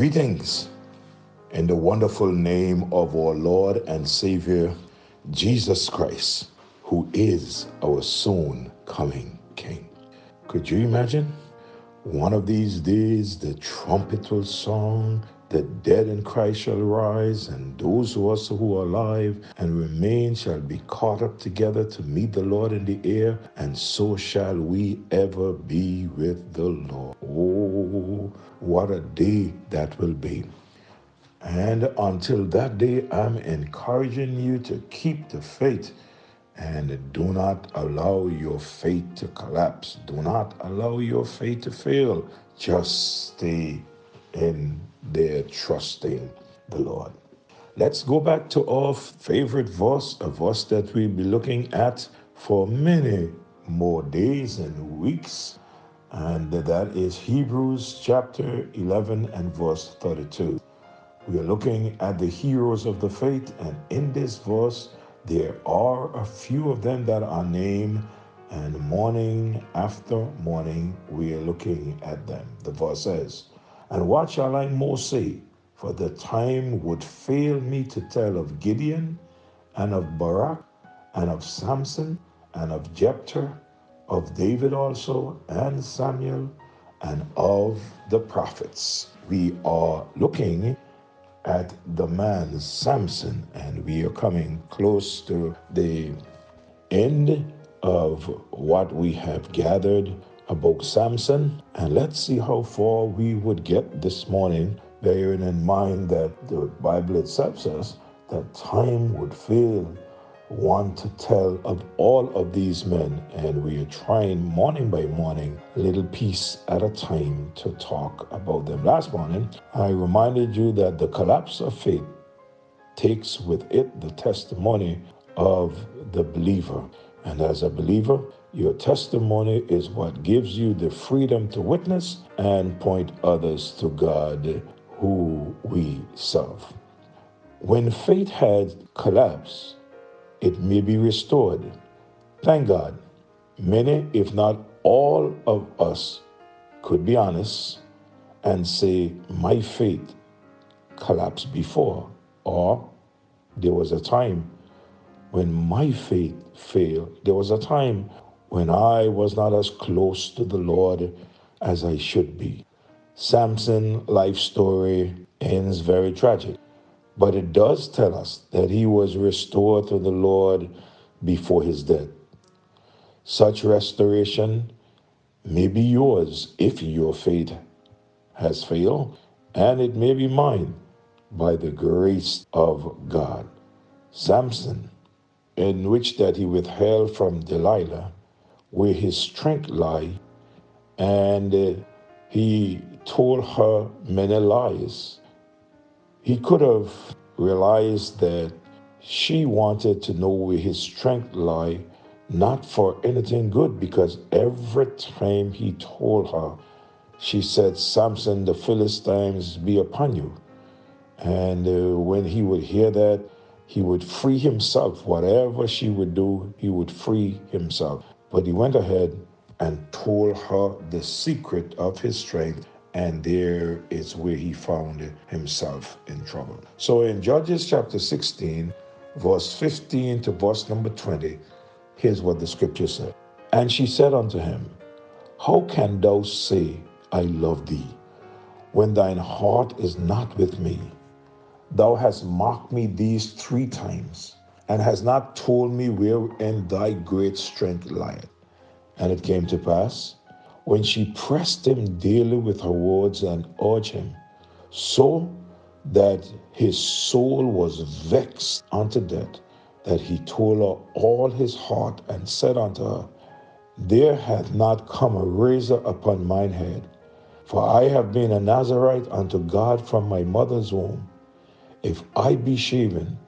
Greetings in the wonderful name of our Lord and Savior, Jesus Christ, who is our soon coming King. Could you imagine? One of these days the trumpet will sound, the dead in Christ shall rise, and those of us who are alive and remain shall be caught up together to meet the Lord in the air, and so shall we ever be with the Lord. Oh, what a day that will be. And until that day, I'm encouraging you to keep the faith and do not allow your faith to collapse. Do not allow your faith to fail. Just stay in there trusting the Lord. Let's go back to our favorite verse, a verse that we'll be looking at for many more days and weeks. And that is Hebrews chapter 11 and verse 32. We are looking at the heroes of the faith, and in this verse, there are a few of them that are named, and morning after morning, we are looking at them. The verse says, And what shall I more say? For the time would fail me to tell of Gideon, and of Barak, and of Samson, and of Jephthah, of David also, and Samuel, and of the prophets. We are looking at the man Samson, and we are coming close to the end of what we have gathered about Samson. And let's see how far we would get this morning, bearing in mind that the Bible itself says that time would fail one to tell of all of these men, and we are trying morning by morning, little piece at a time, to talk about them. Last morning, I reminded you that the collapse of faith takes with it the testimony of the believer. And as a believer, your testimony is what gives you the freedom to witness and point others to God who we serve. When faith had collapsed, it may be restored. Thank God, many, if not all of us, could be honest and say, My faith collapsed before, or there was a time when my faith failed. There was a time when I was not as close to the Lord as I should be. Samson's life story ends very tragic. But it does tell us that he was restored to the Lord before his death. Such restoration may be yours if your faith has failed, and it may be mine by the grace of God. Samson, in which that he withheld from Delilah, where his strength lay, and uh, he told her many lies he could have realized that she wanted to know where his strength lay, not for anything good, because every time he told her, she said, Samson, the Philistines be upon you. And uh, when he would hear that, he would free himself. Whatever she would do, he would free himself. But he went ahead and told her the secret of his strength and there is where he found himself in trouble. So in Judges chapter 16, verse 15 to verse number 20, here's what the scripture said. And she said unto him, How can thou say, I love thee, when thine heart is not with me? Thou hast mocked me these three times, and has not told me wherein thy great strength lieth. And it came to pass, when she pressed him daily with her words and urged him, so that his soul was vexed unto death, that he told her all his heart and said unto her, There hath not come a razor upon mine head, for I have been a Nazarite unto God from my mother's womb. If I be shaven,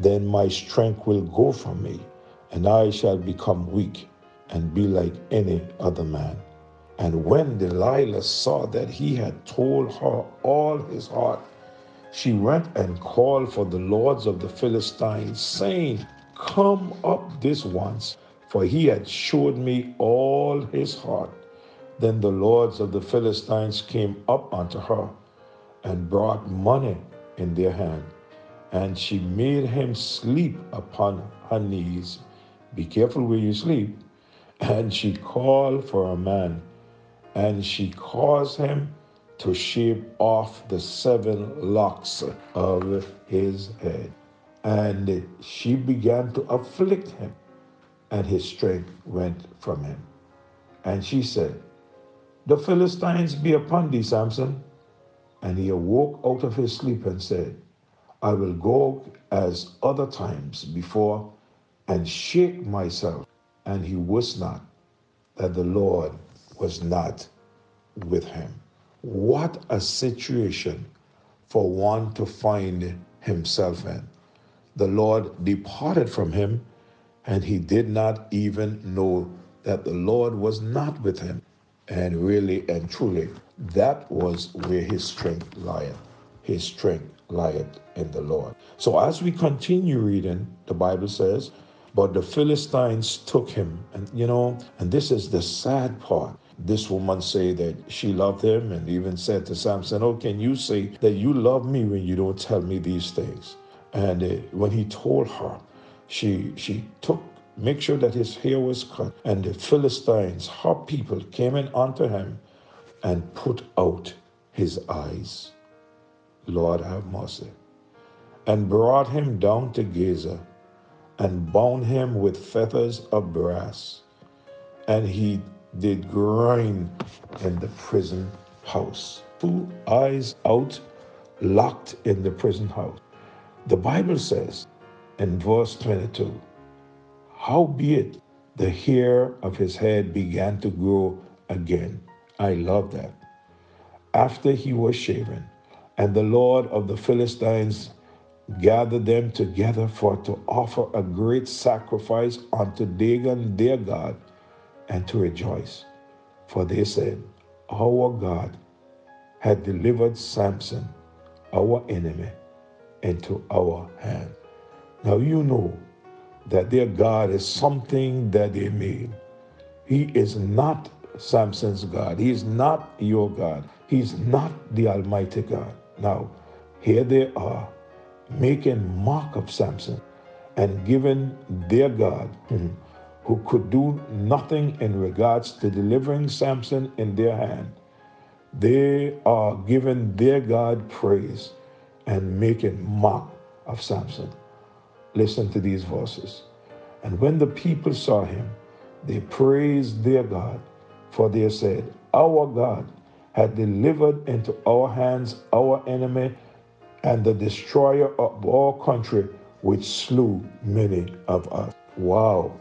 then my strength will go from me, and I shall become weak and be like any other man. And when Delilah saw that he had told her all his heart, she went and called for the lords of the Philistines, saying, Come up this once, for he had showed me all his heart. Then the lords of the Philistines came up unto her, and brought money in their hand. And she made him sleep upon her knees. Be careful where you sleep. And she called for a man, and she caused him to shave off the seven locks of his head. And she began to afflict him, and his strength went from him. And she said, The Philistines be upon thee, Samson. And he awoke out of his sleep and said, I will go as other times before and shake myself. And he was not that the Lord was not with him. What a situation for one to find himself in. The Lord departed from him, and he did not even know that the Lord was not with him. And really and truly, that was where his strength lieth. His strength lieth in the Lord. So as we continue reading, the Bible says, but the Philistines took him. And you know, and this is the sad part. This woman say that she loved him and even said to Samson, Oh, can you say that you love me when you don't tell me these things? And uh, when he told her, she she took make sure that his hair was cut. And the Philistines, her people, came in unto him and put out his eyes. Lord have mercy. And brought him down to Gaza and bound him with fetters of brass. And he did grind in the prison house. Two eyes out, locked in the prison house. The Bible says in verse 22 Howbeit the hair of his head began to grow again. I love that. After he was shaven, and the Lord of the Philistines gathered them together for to offer a great sacrifice unto Dagon their God, and to rejoice. For they said, Our God had delivered Samson, our enemy, into our hand. Now you know that their God is something that they made. He is not Samson's God. He is not your God. He is not the Almighty God. Now, here they are making mock of Samson and giving their God, hmm, who could do nothing in regards to delivering Samson in their hand, they are giving their God praise and making mock of Samson. Listen to these verses. And when the people saw him, they praised their God, for they said, Our God had delivered into our hands our enemy and the destroyer of our country, which slew many of us. Wow,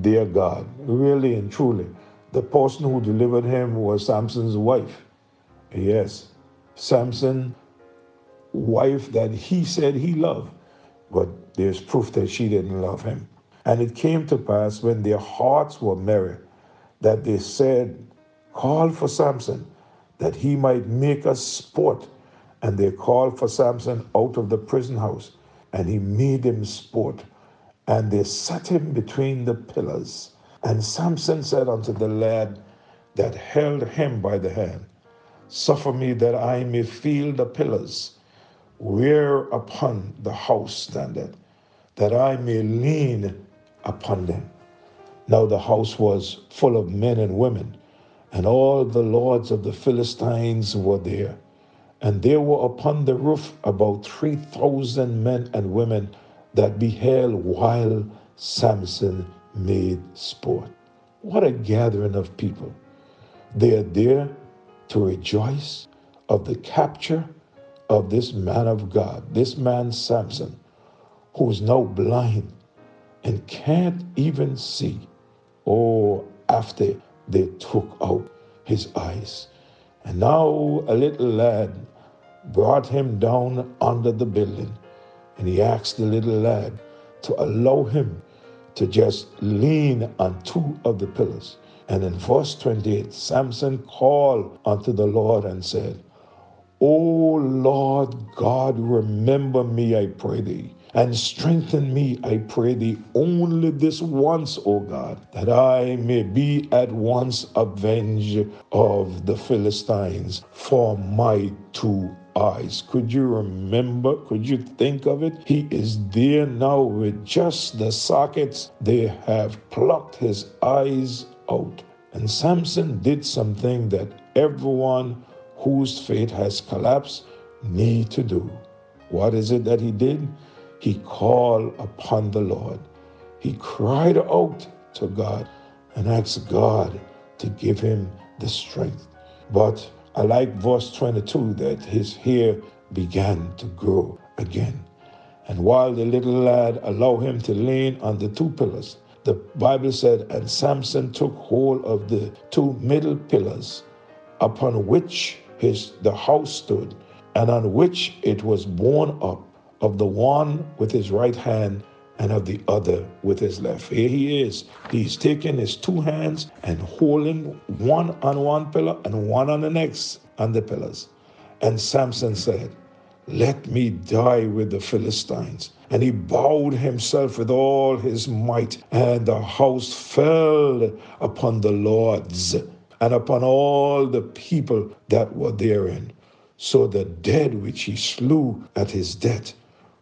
dear God, really and truly, the person who delivered him was Samson's wife. Yes, Samson, wife that he said he loved but there's proof that she didn't love him. And it came to pass when their hearts were merry that they said, Call for Samson, that he might make us sport. And they called for Samson out of the prison house, and he made him sport. And they set him between the pillars. And Samson said unto the lad that held him by the hand, Suffer me that I may feel the pillars whereupon the house standeth, that I may lean upon them. Now the house was full of men and women, and all the lords of the Philistines were there. And there were upon the roof about three thousand men and women that beheld while Samson made sport. What a gathering of people. They are there to rejoice of the capture of this man of God, this man Samson, who is now blind and can't even see. Oh, after they took out his eyes. And now a little lad brought him down under the building, and he asked the little lad to allow him to just lean on two of the pillars. And in verse 28, Samson called unto the Lord and said, O Lord God, remember me, I pray thee, and strengthen me, I pray thee, only this once, O God, that I may be at once avenged of the Philistines for my two eyes. Could you remember? Could you think of it? He is there now with just the sockets. They have plucked his eyes out. And Samson did something that everyone whose faith has collapsed need to do. What is it that he did? He called upon the Lord. He cried out to God and asked God to give him the strength. But I like verse 22 that his hair began to grow again. And while the little lad allowed him to lean on the two pillars, the Bible said, and Samson took hold of the two middle pillars upon which his the house stood, and on which it was borne up, of the one with his right hand and of the other with his left. Here he is. He's taking his two hands and holding one on one pillar and one on the next on the pillars. And Samson said, Let me die with the Philistines. And he bowed himself with all his might, and the house fell upon the lords and upon all the people that were therein. So the dead which he slew at his death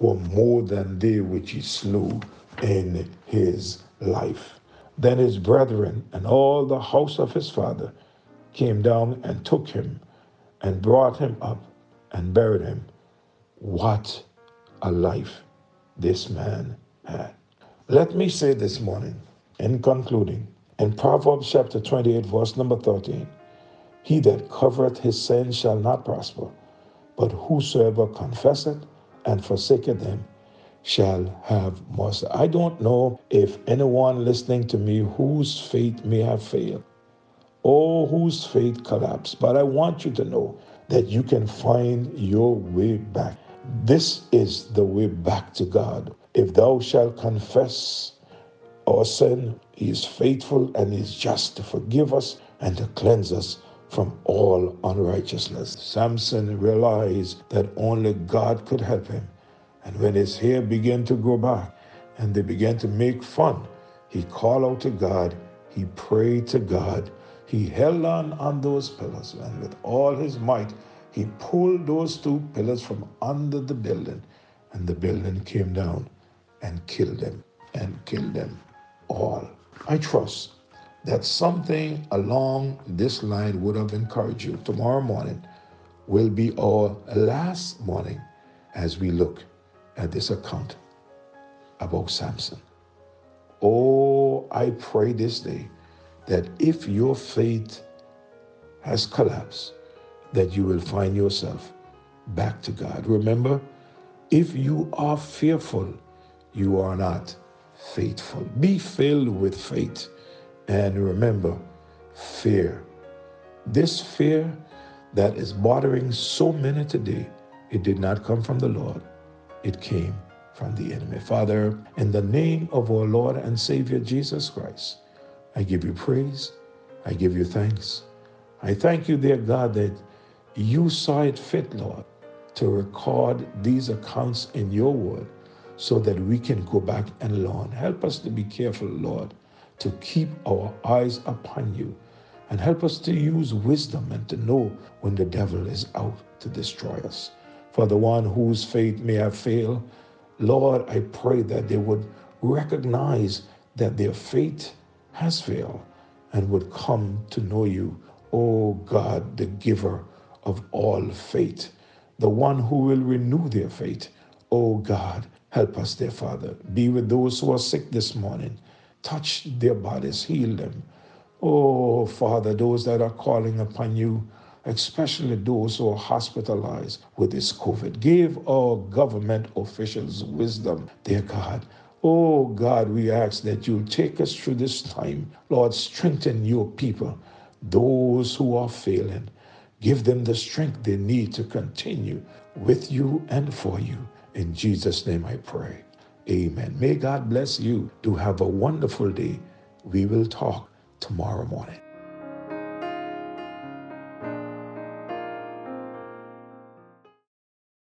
were more than they which he slew in his life. Then his brethren and all the house of his father came down and took him and brought him up and buried him. What a life this man had. Let me say this morning, in concluding, in Proverbs chapter 28, verse number 13, he that covereth his sins shall not prosper, but whosoever confesseth and forsaketh them shall have mercy. I don't know if anyone listening to me whose faith may have failed or whose faith collapsed, but I want you to know that you can find your way back. This is the way back to God. If thou shalt confess our sin, he is faithful and He is just to forgive us and to cleanse us from all unrighteousness. Samson realized that only God could help him. And when his hair began to grow back and they began to make fun, he called out to God, he prayed to God, he held on on those pillars, and with all his might, he pulled those two pillars from under the building, and the building came down and killed them and killed them all. I trust that something along this line would have encouraged you. Tomorrow morning will be our last morning as we look at this account about Samson. Oh, I pray this day that if your faith has collapsed, that you will find yourself back to God. Remember, if you are fearful, you are not faithful. Be filled with faith and remember, fear. This fear that is bothering so many today, it did not come from the Lord, it came from the enemy. Father, in the name of our Lord and Savior Jesus Christ, I give you praise, I give you thanks. I thank you, dear God, that you saw it fit, Lord, to record these accounts in your word so that we can go back and learn. Help us to be careful, Lord, to keep our eyes upon you and help us to use wisdom and to know when the devil is out to destroy us. For the one whose faith may have failed, Lord, I pray that they would recognize that their faith has failed and would come to know you, O God, the giver of all faith, the one who will renew their faith. O God, help us, dear Father. Be with those who are sick this morning touch their bodies, heal them. Oh, Father, those that are calling upon you, especially those who are hospitalized with this COVID, give our government officials wisdom, dear God. Oh, God, we ask that you take us through this time. Lord, strengthen your people, those who are failing. Give them the strength they need to continue with you and for you. In Jesus' name I pray. Amen. May God bless you. Do have a wonderful day. We will talk tomorrow morning.